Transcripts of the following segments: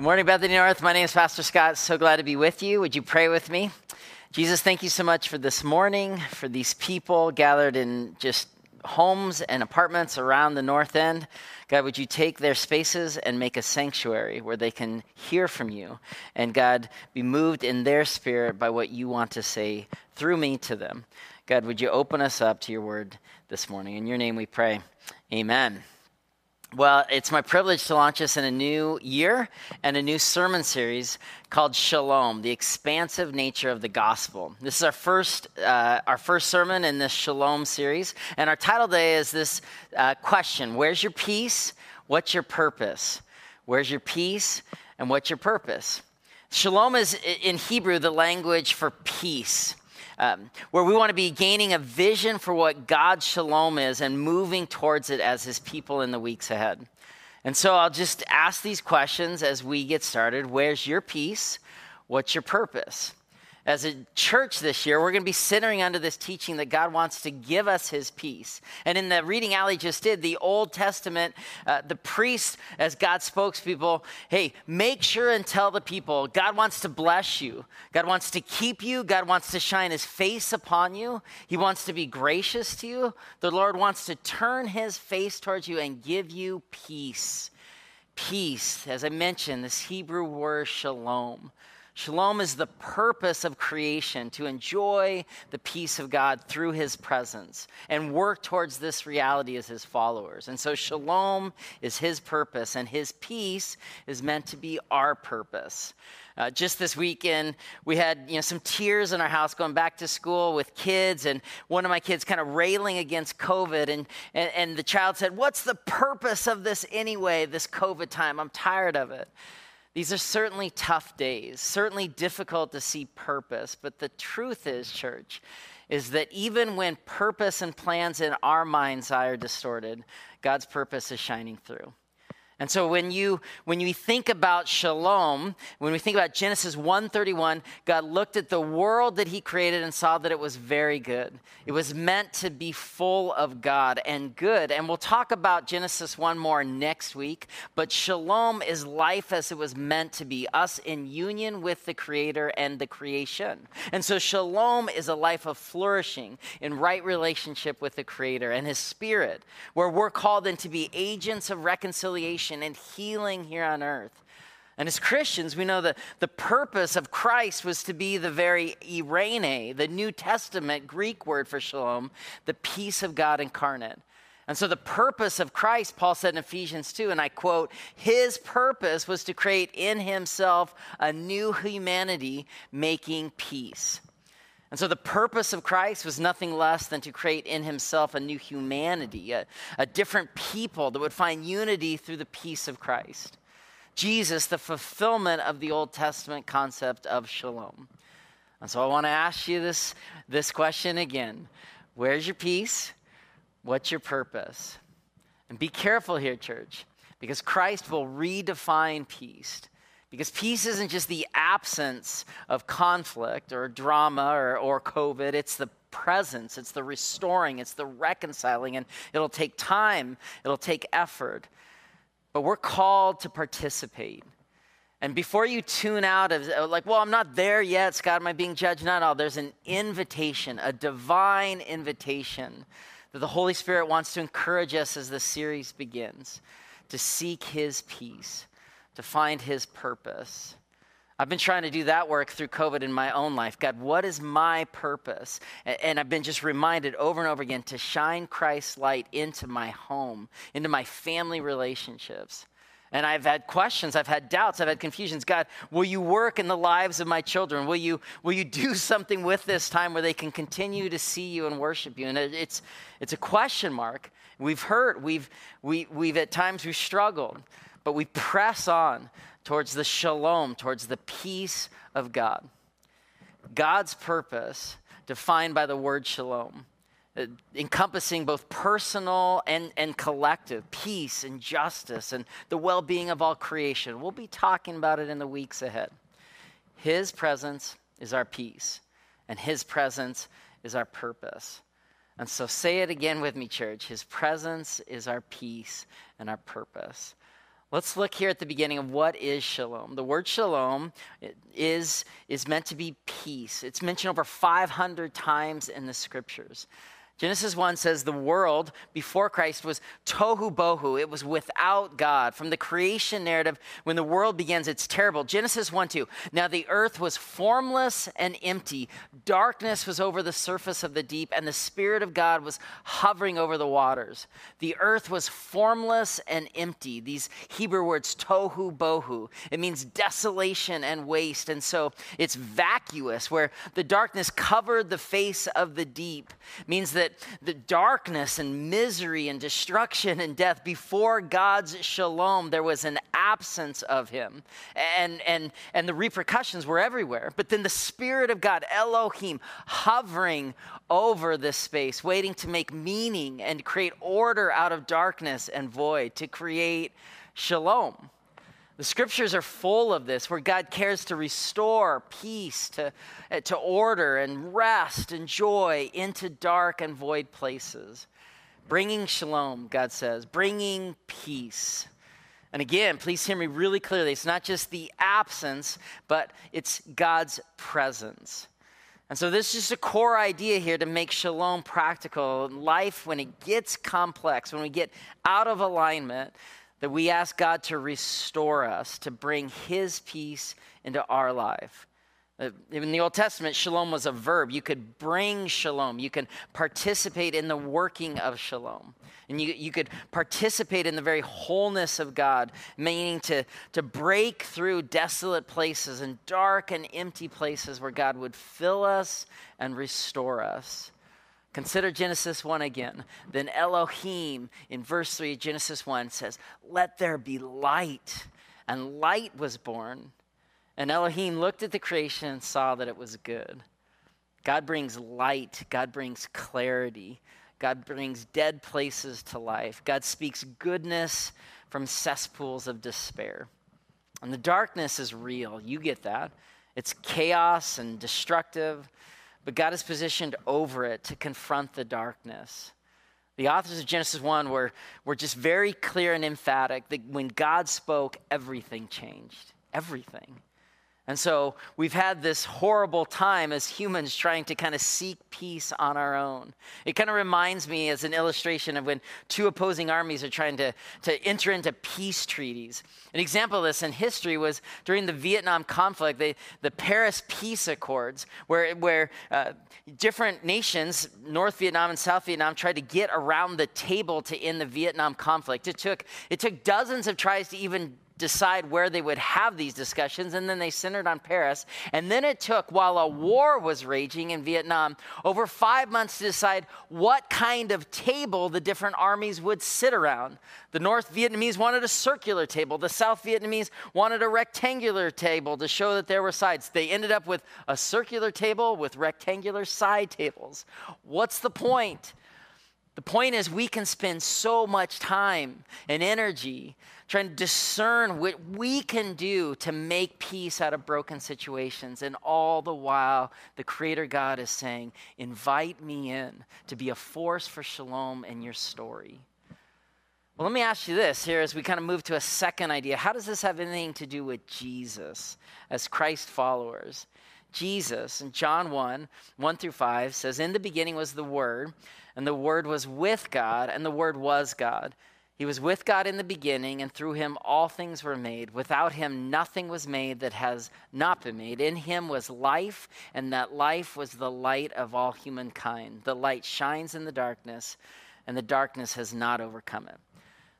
Good morning, Bethany North. My name is Pastor Scott. So glad to be with you. Would you pray with me? Jesus, thank you so much for this morning, for these people gathered in just homes and apartments around the North End. God, would you take their spaces and make a sanctuary where they can hear from you? And God, be moved in their spirit by what you want to say through me to them. God, would you open us up to your word this morning? In your name we pray. Amen. Well, it's my privilege to launch us in a new year and a new sermon series called Shalom, the expansive nature of the gospel. This is our first, uh, our first sermon in this Shalom series. And our title today is this uh, question Where's your peace? What's your purpose? Where's your peace? And what's your purpose? Shalom is in Hebrew the language for peace um, where we want to be gaining a vision for what God's shalom is and moving towards it as his people in the weeks ahead. And so I'll just ask these questions as we get started. Where's your peace? What's your purpose? As a church this year, we're going to be centering under this teaching that God wants to give us his peace. And in the reading Ali just did, the Old Testament, uh, the priest, as God's spokespeople, hey, make sure and tell the people God wants to bless you. God wants to keep you. God wants to shine his face upon you. He wants to be gracious to you. The Lord wants to turn his face towards you and give you peace. Peace, as I mentioned, this Hebrew word shalom. Shalom is the purpose of creation to enjoy the peace of God through his presence and work towards this reality as his followers. And so, shalom is his purpose, and his peace is meant to be our purpose. Uh, just this weekend, we had you know some tears in our house going back to school with kids, and one of my kids kind of railing against COVID, and, and and the child said, "What's the purpose of this anyway? This COVID time? I'm tired of it." These are certainly tough days, certainly difficult to see purpose. But the truth is, church, is that even when purpose and plans in our mind's eye are distorted, God's purpose is shining through. And so when you when you think about shalom, when we think about Genesis 1:31, God looked at the world that he created and saw that it was very good. It was meant to be full of God and good. And we'll talk about Genesis 1 more next week, but shalom is life as it was meant to be, us in union with the creator and the creation. And so shalom is a life of flourishing in right relationship with the creator and his spirit, where we're called into be agents of reconciliation salvation and healing here on earth. And as Christians, we know that the purpose of Christ was to be the very eirene, the New Testament Greek word for shalom, the peace of God incarnate. And so the purpose of Christ, Paul said in Ephesians 2, and I quote, his purpose was to create in himself a new humanity making peace. And so the purpose of Christ was nothing less than to create in himself a new humanity, a, a, different people that would find unity through the peace of Christ. Jesus, the fulfillment of the Old Testament concept of shalom. And so I want to ask you this, this question again Where's your peace? What's your purpose? And be careful here, church, because Christ will redefine peace. Because peace isn't just the absence of conflict or drama or, or COVID, it's the presence, it's the restoring, it's the reconciling, and it'll take time, it'll take effort. But we're called to participate. And before you tune out of, uh, like, well, I'm not there yet, Scott, am I being judged? Not at all. There's an invitation, a divine invitation that the Holy Spirit wants to encourage us as the series begins to seek His peace to find his purpose. I've been trying to do that work through COVID in my own life. God, what is my purpose? And I've been just reminded over and over again to shine Christ's light into my home, into my family relationships. And I've had questions, I've had doubts, I've had confusions. God, will you work in the lives of my children? Will you, will you do something with this time where they can continue to see you and worship you? And it's, it's a question mark. We've hurt, we've, we, we've at times we've struggled but we press on towards the shalom, towards the peace of God. God's purpose, defined by the word shalom, uh, encompassing both personal and, and collective peace and justice and the well being of all creation. We'll be talking about it in the weeks ahead. His presence is our peace, and His presence is our purpose. And so say it again with me, church. His presence is our peace and our purpose. Let's look here at the beginning of what is shalom. The word shalom is, is meant to be peace. It's mentioned over 500 times in the scriptures. Genesis 1 says the world before Christ was tohu bohu. It was without God. From the creation narrative, when the world begins, it's terrible. Genesis 1 2. Now the earth was formless and empty. Darkness was over the surface of the deep, and the Spirit of God was hovering over the waters. The earth was formless and empty. These Hebrew words, tohu bohu. It means desolation and waste. And so it's vacuous, where the darkness covered the face of the deep. Means that that the darkness and misery and destruction and death before God's shalom, there was an absence of him. And, and, and the repercussions were everywhere. But then the Spirit of God, Elohim, hovering over this space, waiting to make meaning and create order out of darkness and void, to create shalom. The scriptures are full of this, where God cares to restore peace, to, uh, to order and rest and joy into dark and void places. Bringing shalom, God says, bringing peace. And again, please hear me really clearly. It's not just the absence, but it's God's presence. And so, this is just a core idea here to make shalom practical. Life, when it gets complex, when we get out of alignment, that we ask God to restore us, to bring His peace into our life. Uh, in the Old Testament, shalom was a verb. You could bring shalom. You can participate in the working of shalom. And you, you could participate in the very wholeness of God, meaning to, to break through desolate places and dark and empty places where God would fill us and restore us. Consider Genesis 1 again. Then Elohim, in verse 3, Genesis 1 says, Let there be light. And light was born. And Elohim looked at the creation and saw that it was good. God brings light, God brings clarity, God brings dead places to life. God speaks goodness from cesspools of despair. And the darkness is real. You get that. It's chaos and destructive but God is positioned over it to confront the darkness. The authors of Genesis 1 were, were just very clear and emphatic that when God spoke, everything changed. Everything. And so we've had this horrible time as humans trying to kind of seek peace on our own. It kind of reminds me as an illustration of when two opposing armies are trying to, to enter into peace treaties. An example of this in history was during the Vietnam conflict, they, the Paris Peace Accords, where, where uh, different nations, North Vietnam and South Vietnam, tried to get around the table to end the Vietnam conflict. It took, it took dozens of tries to even decide where they would have these discussions, and then they centered on Paris. And then it took, while a war was raging in Vietnam, over five months to decide what kind of table the different armies would sit around. The North Vietnamese wanted a circular table, the South Vietnamese wanted a rectangular table to show that there were sides. They ended up with a circular table with rectangular side tables. What's the point? The point is, we can spend so much time and energy trying to discern what we can do to make peace out of broken situations. And all the while, the Creator God is saying, Invite me in to be a force for shalom in your story. Well, let me ask you this here as we kind of move to a second idea. How does this have anything to do with Jesus as Christ followers? Jesus in John 1 1 through 5 says, In the beginning was the Word and the Word was with God, and the Word was God. He was with God in the beginning, and through him all things were made. Without him nothing was made that has not been made. In him was life, and that life was the light of all humankind. The light shines in the darkness, and the darkness has not overcome it.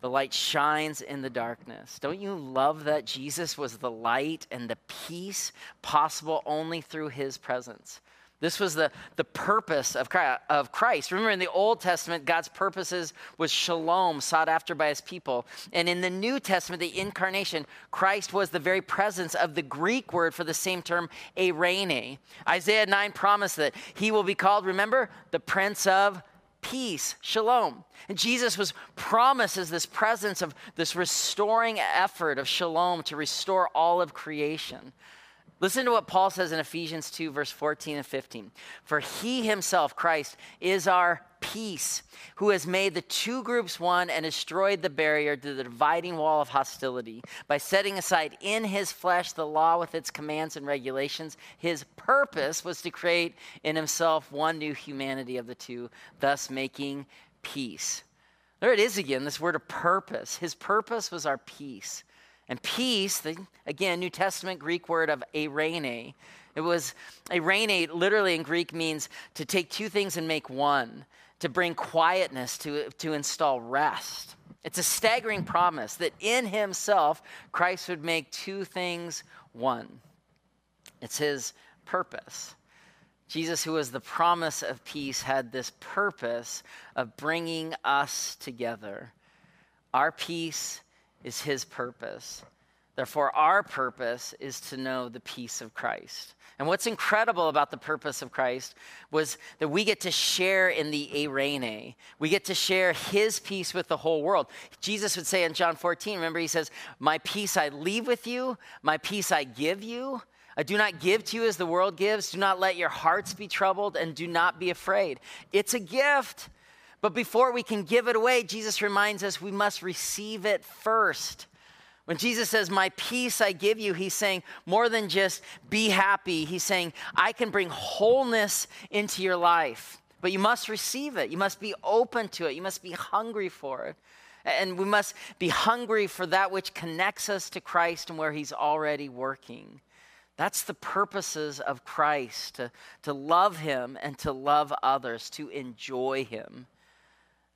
The light shines in the darkness. Don't you love that Jesus was the light and the peace possible only through his presence? This was the, the purpose of Christ. Remember, in the Old Testament, God's purposes was shalom, sought after by his people. And in the New Testament, the incarnation, Christ was the very presence of the Greek word for the same term, eirene. Isaiah 9 promised that he will be called, remember, the Prince of Peace, shalom. And Jesus was promised as this presence of this restoring effort of shalom to restore all of creation. Listen to what Paul says in Ephesians 2, verse 14 and 15. For he himself, Christ, is our peace, who has made the two groups one and destroyed the barrier to the dividing wall of hostility by setting aside in his flesh the law with its commands and regulations. His purpose was to create in himself one new humanity of the two, thus making peace. There it is again, this word of purpose. His purpose was our peace. And peace, the, again, New Testament Greek word of eirene. It was, eirene literally in Greek means to take two things and make one, to bring quietness, to, to install rest. It's a staggering promise that in himself, Christ would make two things one. It's his purpose. Jesus, who was the promise of peace, had this purpose of bringing us together. Our peace is his purpose. Therefore, our purpose is to know the peace of Christ. And what's incredible about the purpose of Christ was that we get to share in the eirene. We get to share his peace with the whole world. Jesus would say in John 14, remember, he says, My peace I leave with you, my peace I give you. I do not give to you as the world gives. Do not let your hearts be troubled and do not be afraid. It's a gift. But before we can give it away, Jesus reminds us we must receive it first. When Jesus says, My peace I give you, he's saying more than just be happy. He's saying, I can bring wholeness into your life, but you must receive it. You must be open to it. You must be hungry for it. And we must be hungry for that which connects us to Christ and where he's already working. That's the purposes of Christ to, to love him and to love others, to enjoy him.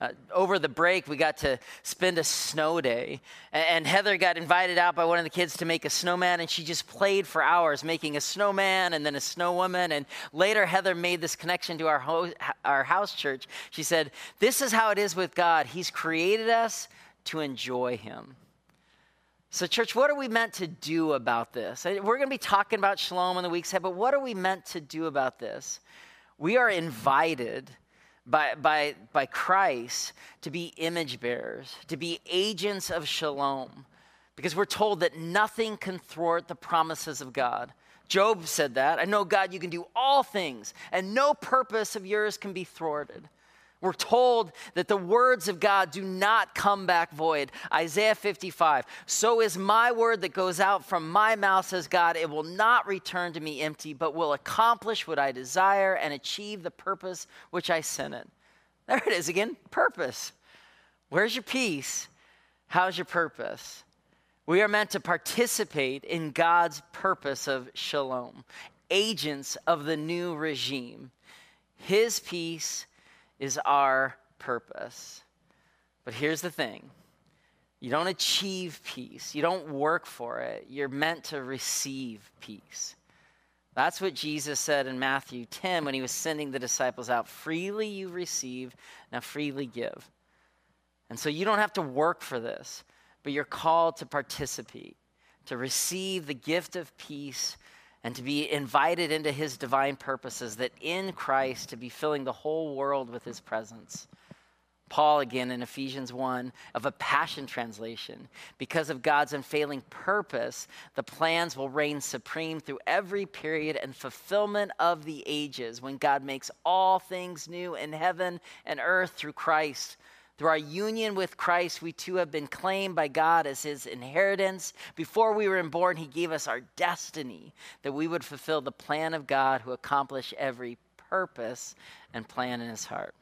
Uh, over the break, we got to spend a snow day. And Heather got invited out by one of the kids to make a snowman, and she just played for hours making a snowman and then a snowwoman. And later, Heather made this connection to our, ho- our house church. She said, This is how it is with God. He's created us to enjoy Him. So, church, what are we meant to do about this? We're going to be talking about shalom in the weeks ahead, but what are we meant to do about this? We are invited by, by, by Christ to be image bearers, to be agents of shalom, because we're told that nothing can thwart the promises of God. Job said that. I know, God, you can do all things, and no purpose of yours can be thwarted. We're told that the words of God do not come back void. Isaiah 55. So is my word that goes out from my mouth, says God. It will not return to me empty, but will accomplish what I desire and achieve the purpose which I sent it. There it is again purpose. Where's your peace? How's your purpose? We are meant to participate in God's purpose of shalom, agents of the new regime. His peace is our purpose. But here's the thing you don't achieve peace, you don't work for it. You're meant to receive peace. That's what Jesus said in Matthew 10 when he was sending the disciples out. Freely you receive, now freely give. And so you don't have to work for this, but you're called to participate, to receive the gift of peace and to be invited into his divine purposes, that in Christ to be filling the whole world with his presence. Paul, again in Ephesians 1, of a Passion Translation. Because of God's unfailing purpose, the plans will reign supreme through every period and fulfillment of the ages when God makes all things new in heaven and earth through Christ through our union with Christ, we too have been claimed by God as his inheritance. Before we were born, he gave us our destiny that we would fulfill the plan of God who accomplished every purpose and plan in his heart.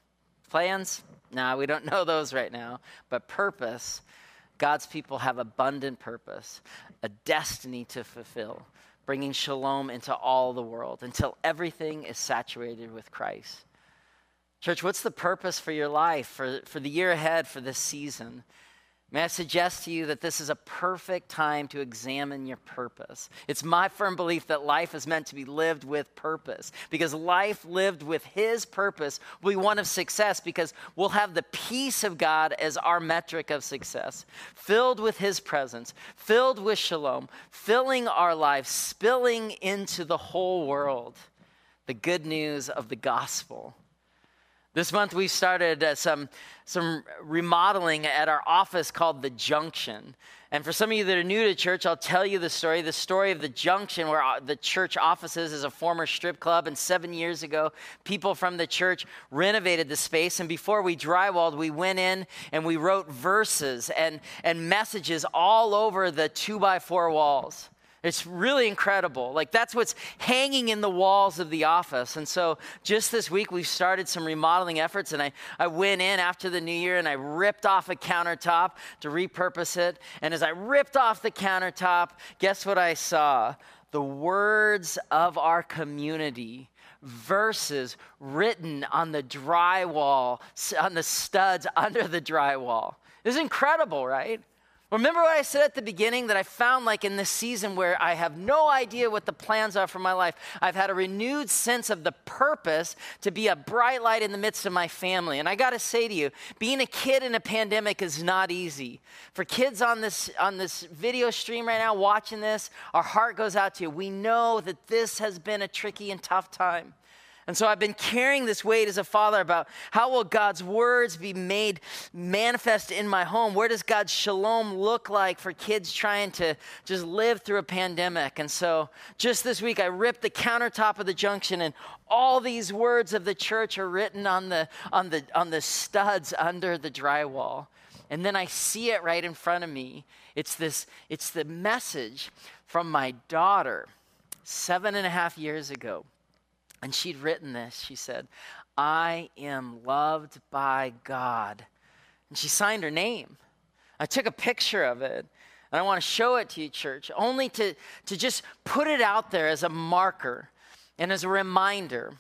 Plans? Nah, we don't know those right now. But purpose, God's people have abundant purpose, a destiny to fulfill, bringing shalom into all the world until everything is saturated with Christ. Church, what's the purpose for your life, for, for the year ahead, for this season? May I suggest to you that this is a perfect time to examine your purpose? It's my firm belief that life is meant to be lived with purpose because life lived with His purpose will be one of success because we'll have the peace of God as our metric of success, filled with His presence, filled with shalom, filling our lives, spilling into the whole world the good news of the gospel This month we started uh, some some remodeling at our office called the Junction. And for some of you that are new to church, I'll tell you the story. The story of the Junction, where uh, the church offices is a former strip club. And seven years ago, people from the church renovated the space. And before we drywalled, we went in and we wrote verses and, and messages all over the two by four walls. It's really incredible. Like, that's what's hanging in the walls of the office. And so, just this week, we've started some remodeling efforts. And I, I went in after the new year and I ripped off a countertop to repurpose it. And as I ripped off the countertop, guess what I saw? The words of our community verses written on the drywall, on the studs under the drywall. It's incredible, right? Remember what I said at the beginning that I found like in this season where I have no idea what the plans are for my life. I've had a renewed sense of the purpose to be a bright light in the midst of my family. And I got to say to you, being a kid in a pandemic is not easy. For kids on this on this video stream right now watching this, our heart goes out to you. We know that this has been a tricky and tough time. And so I've been carrying this weight as a father about how will God's words be made manifest in my home? Where does God's shalom look like for kids trying to just live through a pandemic? And so just this week, I ripped the countertop of the junction, and all these words of the church are written on the, on the, on the studs under the drywall. And then I see it right in front of me. It's this, it's the message from my daughter seven and a half years ago. And she'd written this. She said, I am loved by God. And she signed her name. I took a picture of it. And I want to show it to you, church, only to, to just put it out there as a marker and as a reminder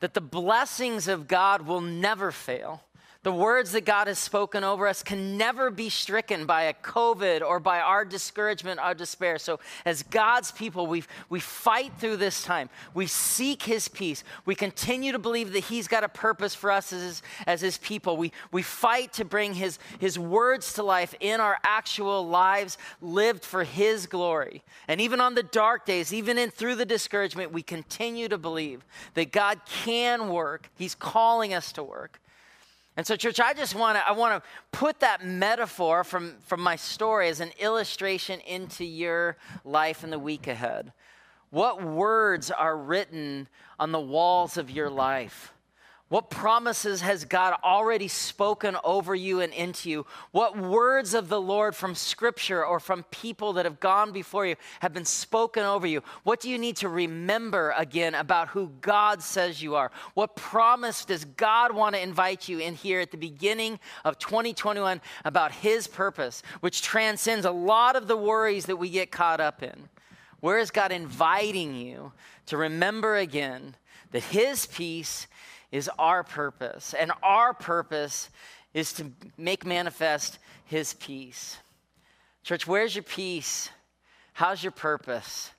that the blessings of God will never fail. The words that God has spoken over us can never be stricken by a COVID or by our discouragement, our despair. So, as God's people, we we fight through this time. We seek His peace. We continue to believe that He's got a purpose for us as His, as his people. We, we fight to bring his, his words to life in our actual lives lived for His glory. And even on the dark days, even in through the discouragement, we continue to believe that God can work. He's calling us to work. And so, church, I just want to I want to put that metaphor from, from my story as an illustration into your life in the week ahead. What words are written on the walls of your life? What promises has God already spoken over you and into you? What words of the Lord from Scripture or from people that have gone before you have been spoken over you? What do you need to remember again about who God says you are? What promise does God want to invite you in here at the beginning of 2021 about His purpose, which transcends a lot of the worries that we get caught up in? Where is God inviting you to remember again that His peace? Is our purpose. And our purpose is to make manifest his peace. Church, where's your peace? How's your purpose?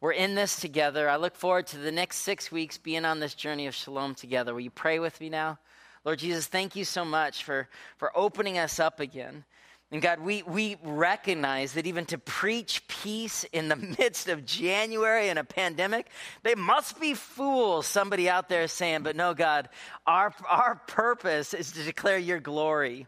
We're in this together. I look forward to the next six weeks being on this journey of shalom together. Will you pray with me now? Lord Jesus, thank you so much for, for opening us up again. And God, we, we recognize that even to preach peace in the midst of January and a pandemic, they must be fools, somebody out there saying, but no, God, our, our purpose is to declare your glory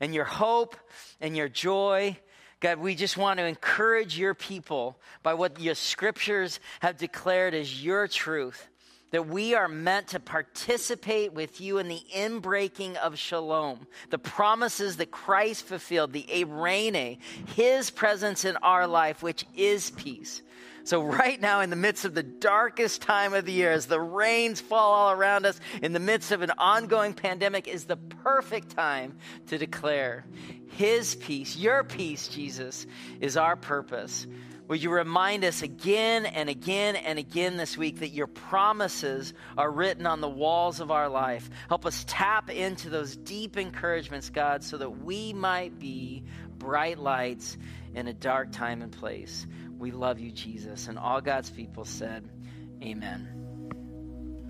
and your hope and your joy. God, we just want to encourage your people by what your scriptures have declared as your truth that we are meant to participate with you in the inbreaking of shalom, the promises that Christ fulfilled, the eirene, his presence in our life, which is peace. So, right now, in the midst of the darkest time of the year, as the rains fall all around us, in the midst of an ongoing pandemic, is the perfect time to declare His peace, your peace, Jesus, is our purpose. Would you remind us again and again and again this week that your promises are written on the walls of our life? Help us tap into those deep encouragements, God, so that we might be bright lights in a dark time and place. We love you, Jesus. And all God's people said, Amen.